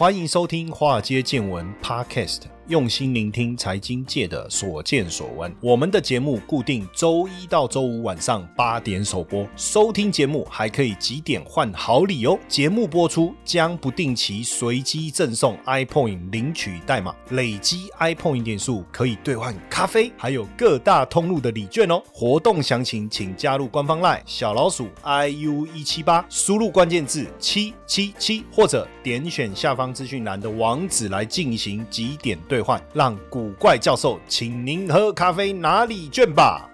欢迎收听《华尔街见闻》Podcast。用心聆听财经界的所见所闻。我们的节目固定周一到周五晚上八点首播，收听节目还可以几点换好礼哦！节目播出将不定期随机赠送 iPoint 领取代码，累积 iPoint 点数可以兑换咖啡，还有各大通路的礼券哦。活动详情请加入官方 LINE 小老鼠 iu 一七八，输入关键字七七七，或者点选下方资讯栏的网址来进行几点兑。让古怪教授请您喝咖啡拿礼券吧。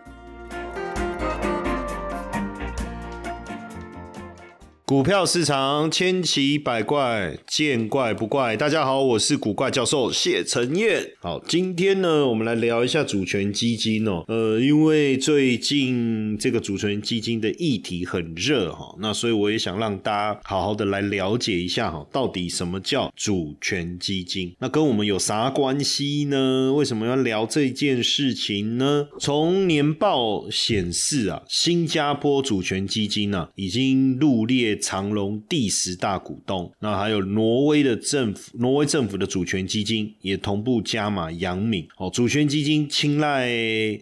股票市场千奇百怪，见怪不怪。大家好，我是古怪教授谢承彦。好，今天呢，我们来聊一下主权基金哦。呃，因为最近这个主权基金的议题很热哈，那所以我也想让大家好好的来了解一下哈，到底什么叫主权基金？那跟我们有啥关系呢？为什么要聊这件事情呢？从年报显示啊，新加坡主权基金呢，已经入列。长隆第十大股东，那还有挪威的政府，挪威政府的主权基金也同步加码阳明。哦，主权基金青睐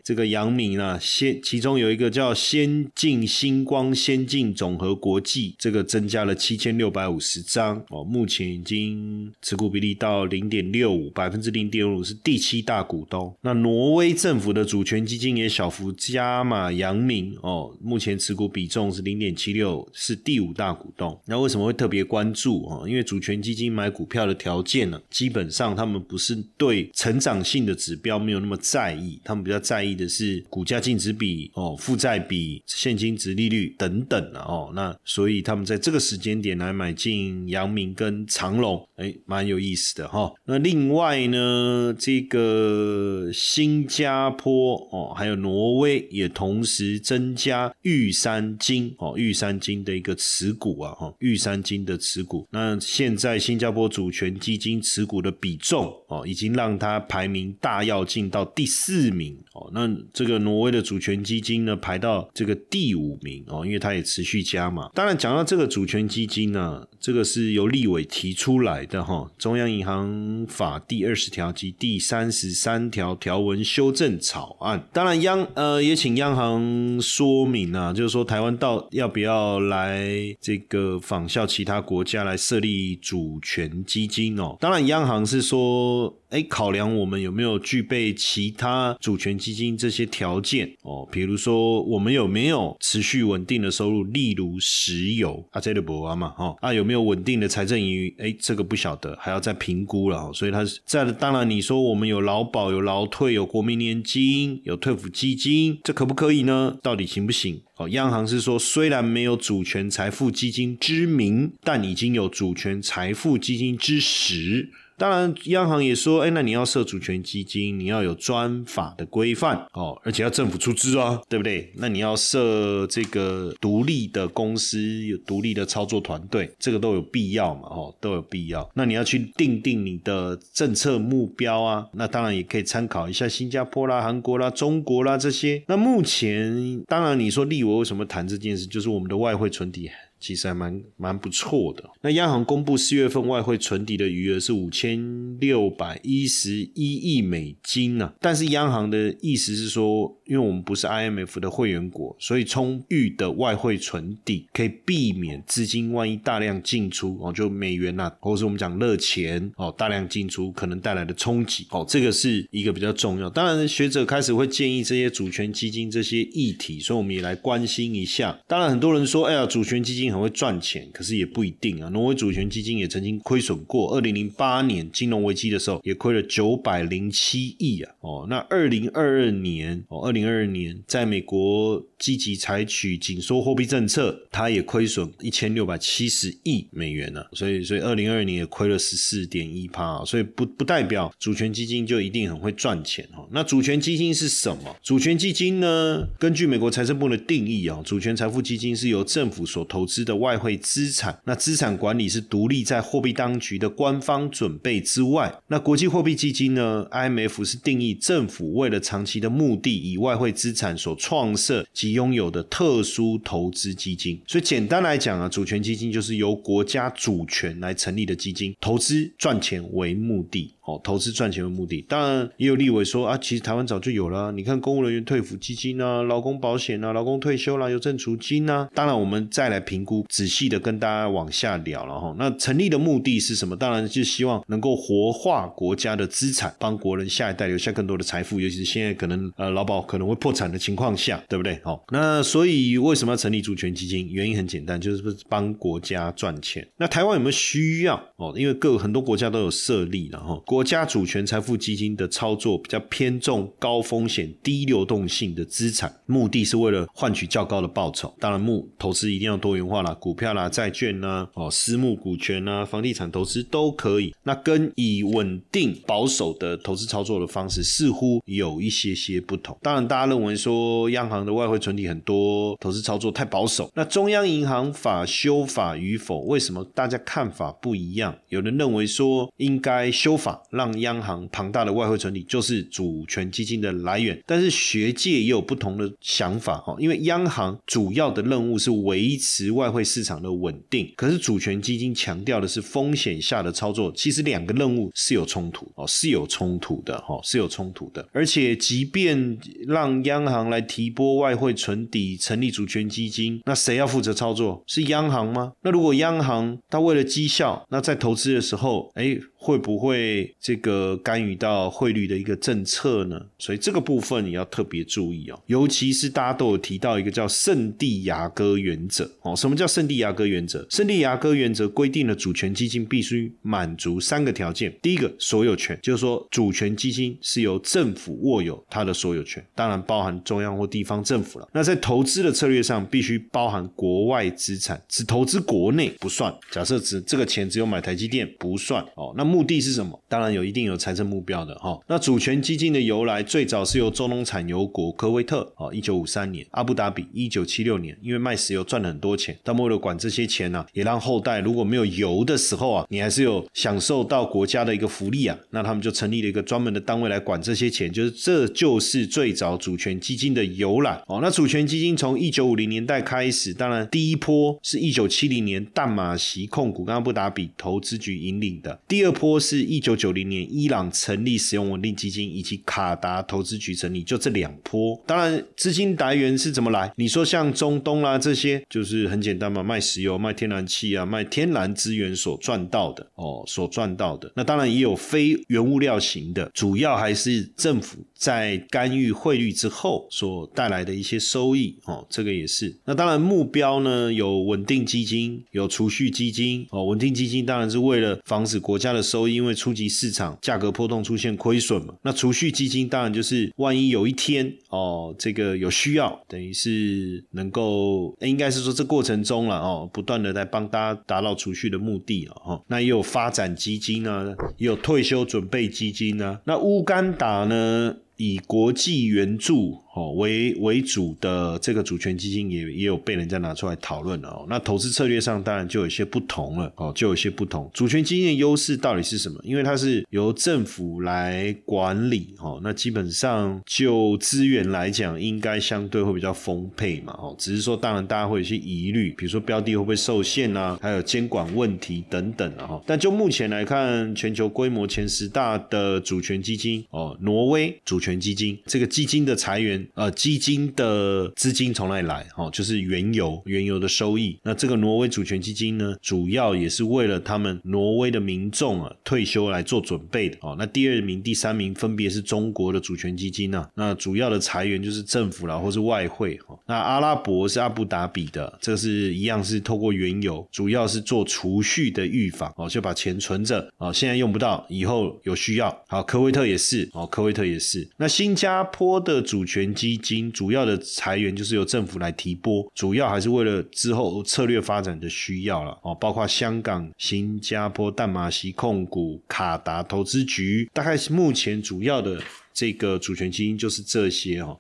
这个阳明啊，先其中有一个叫先进星光先进总和国际，这个增加了七千六百五十张。哦，目前已经持股比例到零点六五，百分之零点五是第七大股东。那挪威政府的主权基金也小幅加码阳明。哦，目前持股比重是零点七六，是第五大。大股东，那为什么会特别关注啊？因为主权基金买股票的条件呢，基本上他们不是对成长性的指标没有那么在意，他们比较在意的是股价净值比、哦负债比、现金值利率等等的哦。那所以他们在这个时间点来买进阳明跟长隆，哎，蛮有意思的哈。那另外呢，这个新加坡哦，还有挪威也同时增加玉山金哦，玉山金的一个持。股啊，哈，玉山金的持股，那现在新加坡主权基金持股的比重哦，已经让它排名大要进到第四名哦。那这个挪威的主权基金呢，排到这个第五名哦，因为它也持续加嘛。当然，讲到这个主权基金呢，这个是由立委提出来的哈，《中央银行法》第二十条及第三十三条条文修正草案。当然，央呃也请央行说明啊，就是说台湾到要不要来。这个仿效其他国家来设立主权基金哦，当然央行是说。哎，考量我们有没有具备其他主权基金这些条件哦？比如说，我们有没有持续稳定的收入，例如石油啊，这个不啊嘛哈啊，有没有稳定的财政盈余？哎，这个不晓得，还要再评估了。所以它在当然，你说我们有劳保、有劳退、有国民年金、有退抚基金，这可不可以呢？到底行不行？哦，央行是说，虽然没有主权财富基金之名，但已经有主权财富基金之实。当然，央行也说，哎，那你要设主权基金，你要有专法的规范哦，而且要政府出资啊，对不对？那你要设这个独立的公司，有独立的操作团队，这个都有必要嘛，哦，都有必要。那你要去定定你的政策目标啊，那当然也可以参考一下新加坡啦、韩国啦、中国啦这些。那目前，当然你说立委为什么谈这件事，就是我们的外汇存底。其实还蛮蛮不错的。那央行公布四月份外汇存底的余额是五千六百一十一亿美金呢。但是央行的意思是说，因为我们不是 IMF 的会员国，所以充裕的外汇存底可以避免资金万一大量进出哦，就美元呐，或者是我们讲热钱哦，大量进出可能带来的冲击哦，这个是一个比较重要。当然，学者开始会建议这些主权基金这些议题，所以我们也来关心一下。当然，很多人说，哎呀，主权基金。很会赚钱，可是也不一定啊。挪威主权基金也曾经亏损过，二零零八年金融危机的时候也亏了九百零七亿啊。哦，那二零二二年哦，二零二二年在美国积极采取紧缩货币政策，它也亏损一千六百七十亿美元呢。所以，所以二零二二年也亏了十四点一趴。所以不不代表主权基金就一定很会赚钱哈。那主权基金是什么？主权基金呢？根据美国财政部的定义啊，主权财富基金是由政府所投资。的外汇资产。那资产管理是独立在货币当局的官方准备之外。那国际货币基金呢？IMF 是定义政府为了长期的目的，以外汇资产所创设及拥有的特殊投资基金。所以简单来讲啊，主权基金就是由国家主权来成立的基金，投资赚钱为目的。哦，投资赚钱为目的，当然也有立委说啊，其实台湾早就有了。你看公务人员退抚基金啊，劳工保险啊，劳工退休啦，邮政储金啊。当然，我们再来评估，仔细的跟大家往下聊了哈。那成立的目的是什么？当然就希望能够活化国家的资产，帮国人下一代留下更多的财富。尤其是现在可能呃劳保可能会破产的情况下，对不对？好，那所以为什么要成立主权基金？原因很简单，就是帮国家赚钱。那台湾有没有需要？哦，因为各很多国家都有设立然后。国家主权财富基金的操作比较偏重高风险、低流动性的资产，目的是为了换取较高的报酬。当然，目投资一定要多元化啦，股票啦、债券啦、哦私募股权啦、房地产投资都可以。那跟以稳定保守的投资操作的方式似乎有一些些不同。当然，大家认为说央行的外汇存底很多，投资操作太保守。那中央银行法修法与否，为什么大家看法不一样？有人认为说应该修法，让央行庞大的外汇存底就是主权基金的来源，但是学界也有不同的想法哈。因为央行主要的任务是维持外汇市场的稳定，可是主权基金强调的是风险下的操作，其实两个任务是有冲突哦，是有冲突的哈，是有冲突的。而且，即便让央行来提拨外汇存底，成立主权基金，那谁要负责操作？是央行吗？那如果央行它为了绩效，那在投资的时候，哎。会不会这个干预到汇率的一个政策呢？所以这个部分你要特别注意哦，尤其是大家都有提到一个叫圣地亚哥原则哦。什么叫圣地亚哥原则？圣地亚哥原则规定了主权基金必须满足三个条件：第一个，所有权，就是说主权基金是由政府握有它的所有权，当然包含中央或地方政府了。那在投资的策略上，必须包含国外资产，只投资国内不算。假设只这个钱只有买台积电不算哦，那么。目的是什么？当然有一定有财政目标的哈。那主权基金的由来，最早是由中东产油国科威特哦，一九五三年；阿布达比一九七六年，因为卖石油赚了很多钱，但为了管这些钱呢，也让后代如果没有油的时候啊，你还是有享受到国家的一个福利啊。那他们就成立了一个专门的单位来管这些钱，就是这就是最早主权基金的由来哦。那主权基金从一九五零年代开始，当然第一波是一九七零年淡马锡控股跟阿布达比投资局引领的，第二波。波是一九九零年伊朗成立使用稳定基金，以及卡达投资局成立，就这两波。当然，资金来源是怎么来？你说像中东啦这些，就是很简单嘛，卖石油、卖天然气啊，卖天然资源所赚到的哦，所赚到的。那当然也有非原物料型的，主要还是政府在干预汇率之后所带来的一些收益哦，这个也是。那当然目标呢，有稳定基金，有储蓄基金哦。稳定基金当然是为了防止国家的。都因为初级市场价格波动出现亏损嘛，那储蓄基金当然就是万一有一天哦，这个有需要，等于是能够应该是说这过程中了哦，不断的在帮大家达到储蓄的目的啊哈。那也有发展基金啊，也有退休准备基金啊。那乌干达呢，以国际援助。哦，为为主的这个主权基金也也有被人家拿出来讨论了哦。那投资策略上当然就有些不同了哦，就有些不同。主权基金的优势到底是什么？因为它是由政府来管理哦，那基本上就资源来讲，应该相对会比较丰沛嘛哦。只是说，当然大家会有些疑虑，比如说标的会不会受限啊，还有监管问题等等啊。但就目前来看，全球规模前十大的主权基金哦，挪威主权基金这个基金的裁员。呃，基金的资金从哪里来？哦，就是原油，原油的收益。那这个挪威主权基金呢，主要也是为了他们挪威的民众啊退休来做准备的。哦，那第二名、第三名分别是中国的主权基金呢。那主要的裁员就是政府啦，或是外汇。那阿拉伯是阿布达比的，这是一样是透过原油，主要是做储蓄的预防。哦，就把钱存着。哦，现在用不到，以后有需要。好，科威特也是。哦，科威特也是。那新加坡的主权。基金主要的裁员就是由政府来提拨，主要还是为了之后策略发展的需要了哦，包括香港、新加坡淡马锡控股、卡达投资局，大概是目前主要的这个主权基金就是这些哦。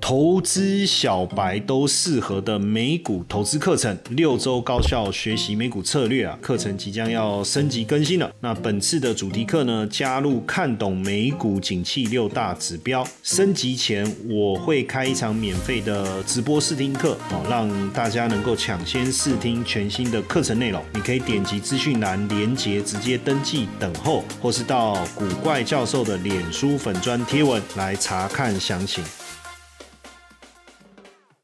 投资小白都适合的美股投资课程，六周高效学习美股策略啊！课程即将要升级更新了。那本次的主题课呢，加入看懂美股景气六大指标。升级前我会开一场免费的直播试听课哦，让大家能够抢先试听全新的课程内容。你可以点击资讯栏连接直接登记等候，或是到古怪教授的脸书粉砖来查看详情。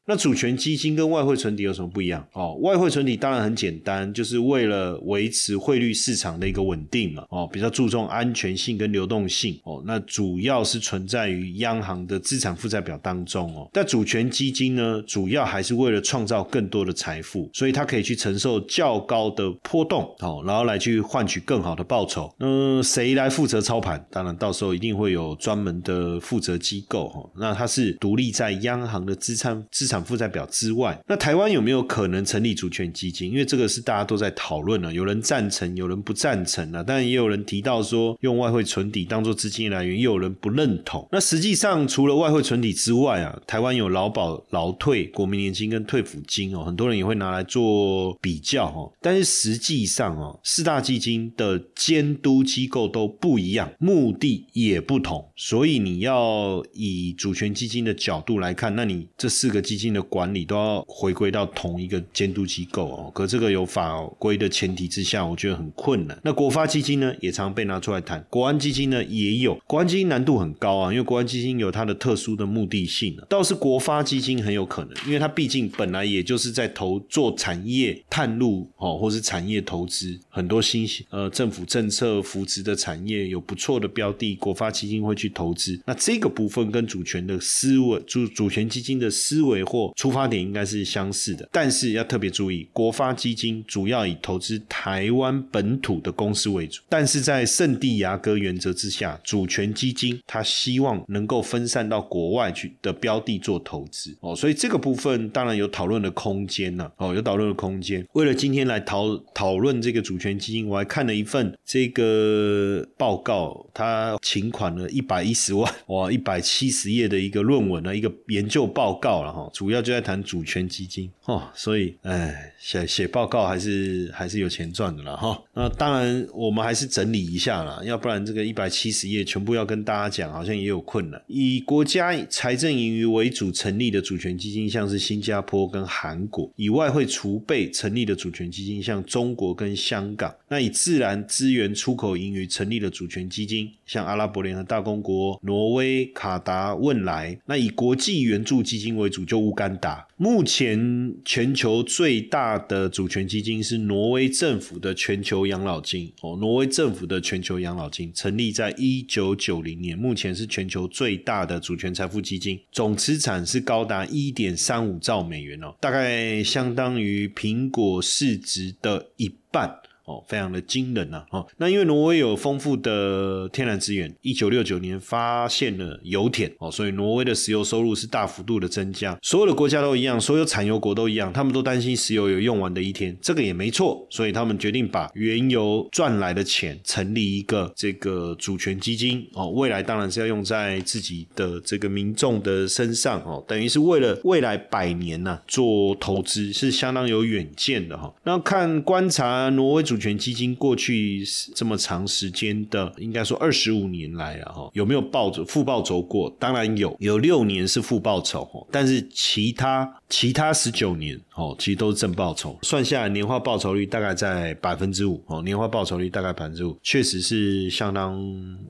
那主权基金跟外汇存底有什么不一样？哦，外汇存底当然很简单，就是为了维持汇率市场的一个稳定嘛。哦，比较注重安全性跟流动性。哦，那主要是存在于央行的资产负债表当中。哦，但主权基金呢，主要还是为了创造更多的财富，所以它可以去承受较高的波动。哦，然后来去换取更好的报酬。嗯，谁来负责操盘？当然，到时候一定会有专门的负责机构。哈，那它是独立在央行的资产资产。产负债表之外，那台湾有没有可能成立主权基金？因为这个是大家都在讨论了，有人赞成，有人不赞成啊。但也有人提到说，用外汇存底当做资金来源，也有人不认同。那实际上，除了外汇存底之外啊，台湾有劳保、劳退、国民年金跟退抚金哦，很多人也会拿来做比较哦。但是实际上哦，四大基金的监督机构都不一样，目的也不同，所以你要以主权基金的角度来看，那你这四个基金。的管理都要回归到同一个监督机构哦，可这个有法规的前提之下，我觉得很困难。那国发基金呢，也常被拿出来谈。国安基金呢，也有国安基金难度很高啊，因为国安基金有它的特殊的目的性。倒是国发基金很有可能，因为它毕竟本来也就是在投做产业探路哦，或是产业投资，很多新呃政府政策扶持的产业有不错的标的，国发基金会去投资。那这个部分跟主权的思维，主主权基金的思维。或出发点应该是相似的，但是要特别注意，国发基金主要以投资台湾本土的公司为主，但是在圣地牙哥原则之下，主权基金它希望能够分散到国外去的标的做投资哦，所以这个部分当然有讨论的空间呢，哦，有讨论的空间。为了今天来讨讨论这个主权基金，我还看了一份这个报告，他请款了一百一十万哇，一百七十页的一个论文呢一个研究报告了哈。主要就在谈主权基金哦，所以哎，写写报告还是还是有钱赚的啦哈。那当然，我们还是整理一下啦，要不然这个一百七十页全部要跟大家讲，好像也有困难。以国家财政盈余为主成立的主权基金，像是新加坡跟韩国；以外汇储备成立的主权基金，像中国跟香港。那以自然资源出口盈余成立的主权基金，像阿拉伯联合大公国、挪威、卡达、汶莱。那以国际援助基金为主，就乌干达。目前全球最大的主权基金是挪威政府的全球养老金哦，挪威政府的全球养老金成立在一九九零年，目前是全球最大的主权财富基金，总资产是高达一点三五兆美元哦，大概相当于苹果市值的一半。哦，非常的惊人呐！哦，那因为挪威有丰富的天然资源，一九六九年发现了油田哦，所以挪威的石油收入是大幅度的增加。所有的国家都一样，所有产油国都一样，他们都担心石油有用完的一天，这个也没错，所以他们决定把原油赚来的钱成立一个这个主权基金哦，未来当然是要用在自己的这个民众的身上哦，等于是为了未来百年呐做投资，是相当有远见的哈。那看观察挪威主。主权基金过去这么长时间的，应该说二十五年来啊，哈，有没有报酬负报酬过？当然有，有六年是负报酬哦，但是其他其他十九年哦，其实都是正报酬，算下来年化报酬率大概在百分之五哦，年化报酬率大概百分之五，确实是相当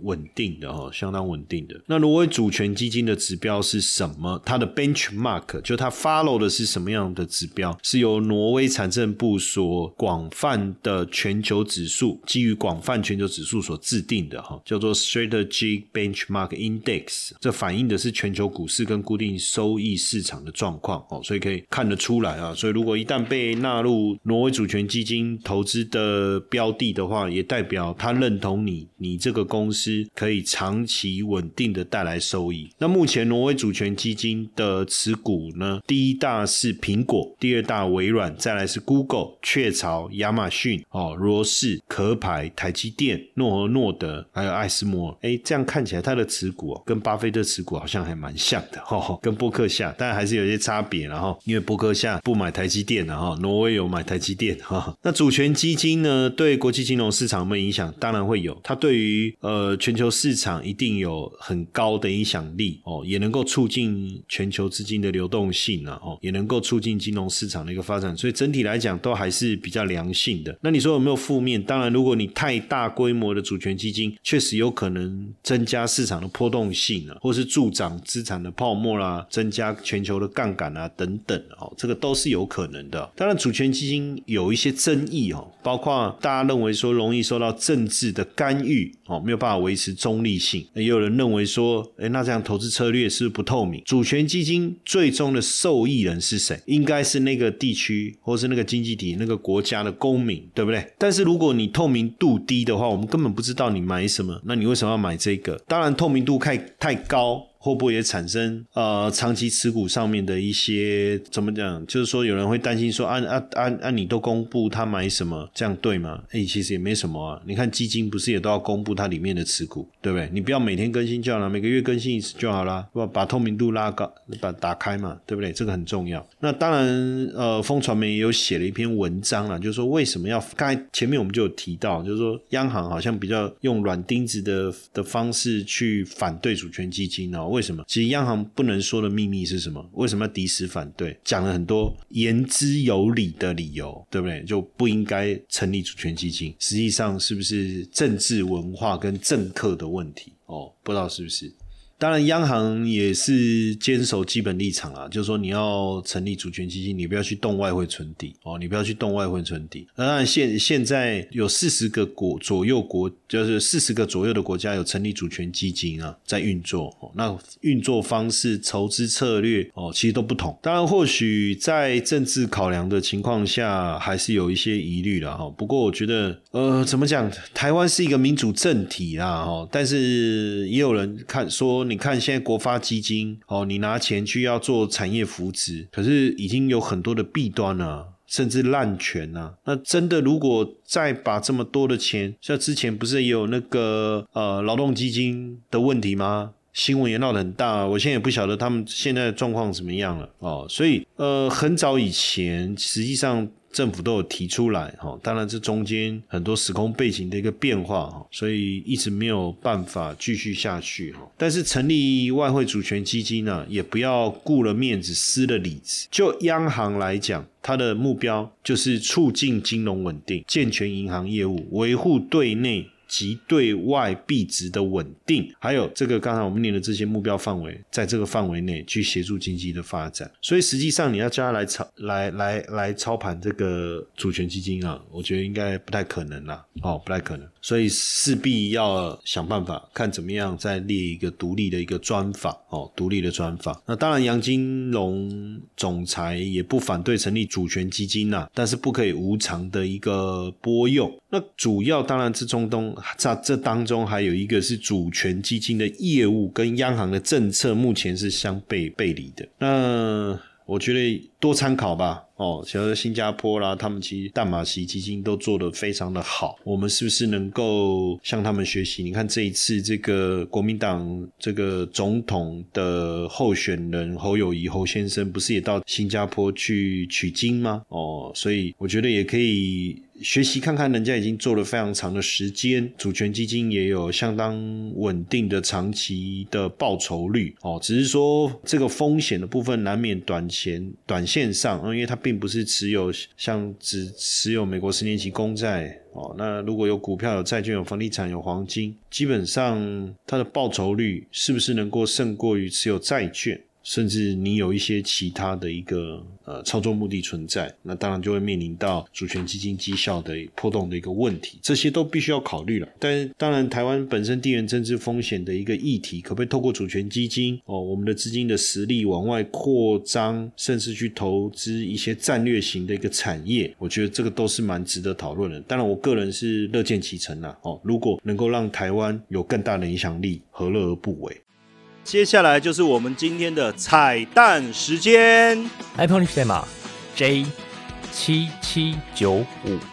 稳定的哈，相当稳定的。那挪威主权基金的指标是什么？它的 benchmark 就它 follow 的是什么样的指标？是由挪威财政部所广泛的。全球指数基于广泛全球指数所制定的哈，叫做 Strategic Benchmark Index，这反映的是全球股市跟固定收益市场的状况哦，所以可以看得出来啊。所以如果一旦被纳入挪威主权基金投资的标的的话，也代表他认同你，你这个公司可以长期稳定的带来收益。那目前挪威主权基金的持股呢，第一大是苹果，第二大微软，再来是 Google、雀巢、亚马逊哦。哦，罗氏、壳牌、台积电、诺和诺德，还有艾斯摩，哎，这样看起来它的持股跟巴菲特持股好像还蛮像的，哈，跟波克夏，但还是有些差别，然后因为波克夏不买台积电的哈，挪威有买台积电，哈，那主权基金呢，对国际金融市场有没有影响？当然会有，它对于呃全球市场一定有很高的影响力哦，也能够促进全球资金的流动性啊，哦，也能够促进金融市场的一个发展，所以整体来讲都还是比较良性的。那你说有没有负面？当然，如果你太大规模的主权基金，确实有可能增加市场的波动性啊，或是助长资产的泡沫啦，增加全球的杠杆啊等等哦，这个都是有可能的。当然，主权基金有一些争议哦，包括大家认为说容易受到政治的干预哦，没有办法维持中立性。也有人认为说，哎，那这样投资策略是不是不透明？主权基金最终的受益人是谁？应该是那个地区或是那个经济体、那个国家的公民，对不对？但是如果你透明度低的话，我们根本不知道你买什么，那你为什么要买这个？当然，透明度太太高。会不会也产生呃长期持股上面的一些怎么讲？就是说有人会担心说，啊啊啊啊你都公布他买什么，这样对吗？哎，其实也没什么啊。你看基金不是也都要公布它里面的持股，对不对？你不要每天更新就好了，每个月更新一次就好了，把把透明度拉高，把打开嘛，对不对？这个很重要。那当然，呃，风传媒也有写了一篇文章啊，就是说为什么要刚才前面我们就有提到，就是说央行好像比较用软钉子的的方式去反对主权基金哦。为什么？其实央行不能说的秘密是什么？为什么要敌死反对？讲了很多言之有理的理由，对不对？就不应该成立主权基金。实际上是不是政治文化跟政客的问题？哦，不知道是不是。当然，央行也是坚守基本立场啊，就是说你要成立主权基金，你不要去动外汇存底哦，你不要去动外汇存底。当然，现现在有四十个国左右国，就是四十个左右的国家有成立主权基金啊，在运作。哦那运作方式、筹资策略哦，其实都不同。当然，或许在政治考量的情况下，还是有一些疑虑了哈。不过，我觉得，呃，怎么讲？台湾是一个民主政体啦，哈，但是也有人看说。你看，现在国发基金哦，你拿钱去要做产业扶持，可是已经有很多的弊端了，甚至滥权呐。那真的，如果再把这么多的钱，像之前不是也有那个呃劳动基金的问题吗？新闻也闹得很大，我现在也不晓得他们现在的状况怎么样了哦。所以呃，很早以前，实际上。政府都有提出来，哈，当然这中间很多时空背景的一个变化，哈，所以一直没有办法继续下去，哈。但是成立外汇主权基金呢，也不要顾了面子失了里子。就央行来讲，它的目标就是促进金融稳定，健全银行业务，维护对内。及对外币值的稳定，还有这个刚才我们念的这些目标范围，在这个范围内去协助经济的发展。所以实际上你要叫他来操来来来操盘这个主权基金啊，我觉得应该不太可能啦，哦，不太可能。所以势必要想办法，看怎么样再列一个独立的一个专访哦，独立的专访。那当然，杨金龙总裁也不反对成立主权基金呐，但是不可以无偿的一个拨用。那主要当然是中东。在这当中，还有一个是主权基金的业务跟央行的政策，目前是相背背离的。那我觉得多参考吧。哦，像新加坡啦，他们其实淡马锡基金都做得非常的好。我们是不是能够向他们学习？你看这一次这个国民党这个总统的候选人侯友谊侯先生，不是也到新加坡去取经吗？哦，所以我觉得也可以学习看看，人家已经做了非常长的时间，主权基金也有相当稳定的长期的报酬率。哦，只是说这个风险的部分难免短线短线上，因为它。并不是持有像只持有美国十年期公债哦，那如果有股票、有债券、有房地产、有黄金，基本上它的报酬率是不是能够胜过于持有债券？甚至你有一些其他的一个呃操作目的存在，那当然就会面临到主权基金绩效的波动的一个问题，这些都必须要考虑了。但当然，台湾本身地缘政治风险的一个议题，可不可以透过主权基金哦，我们的资金的实力往外扩张，甚至去投资一些战略型的一个产业，我觉得这个都是蛮值得讨论的。当然，我个人是乐见其成啦。哦，如果能够让台湾有更大的影响力，何乐而不为？接下来就是我们今天的彩蛋时间，iPhone 代码 J 七七九五。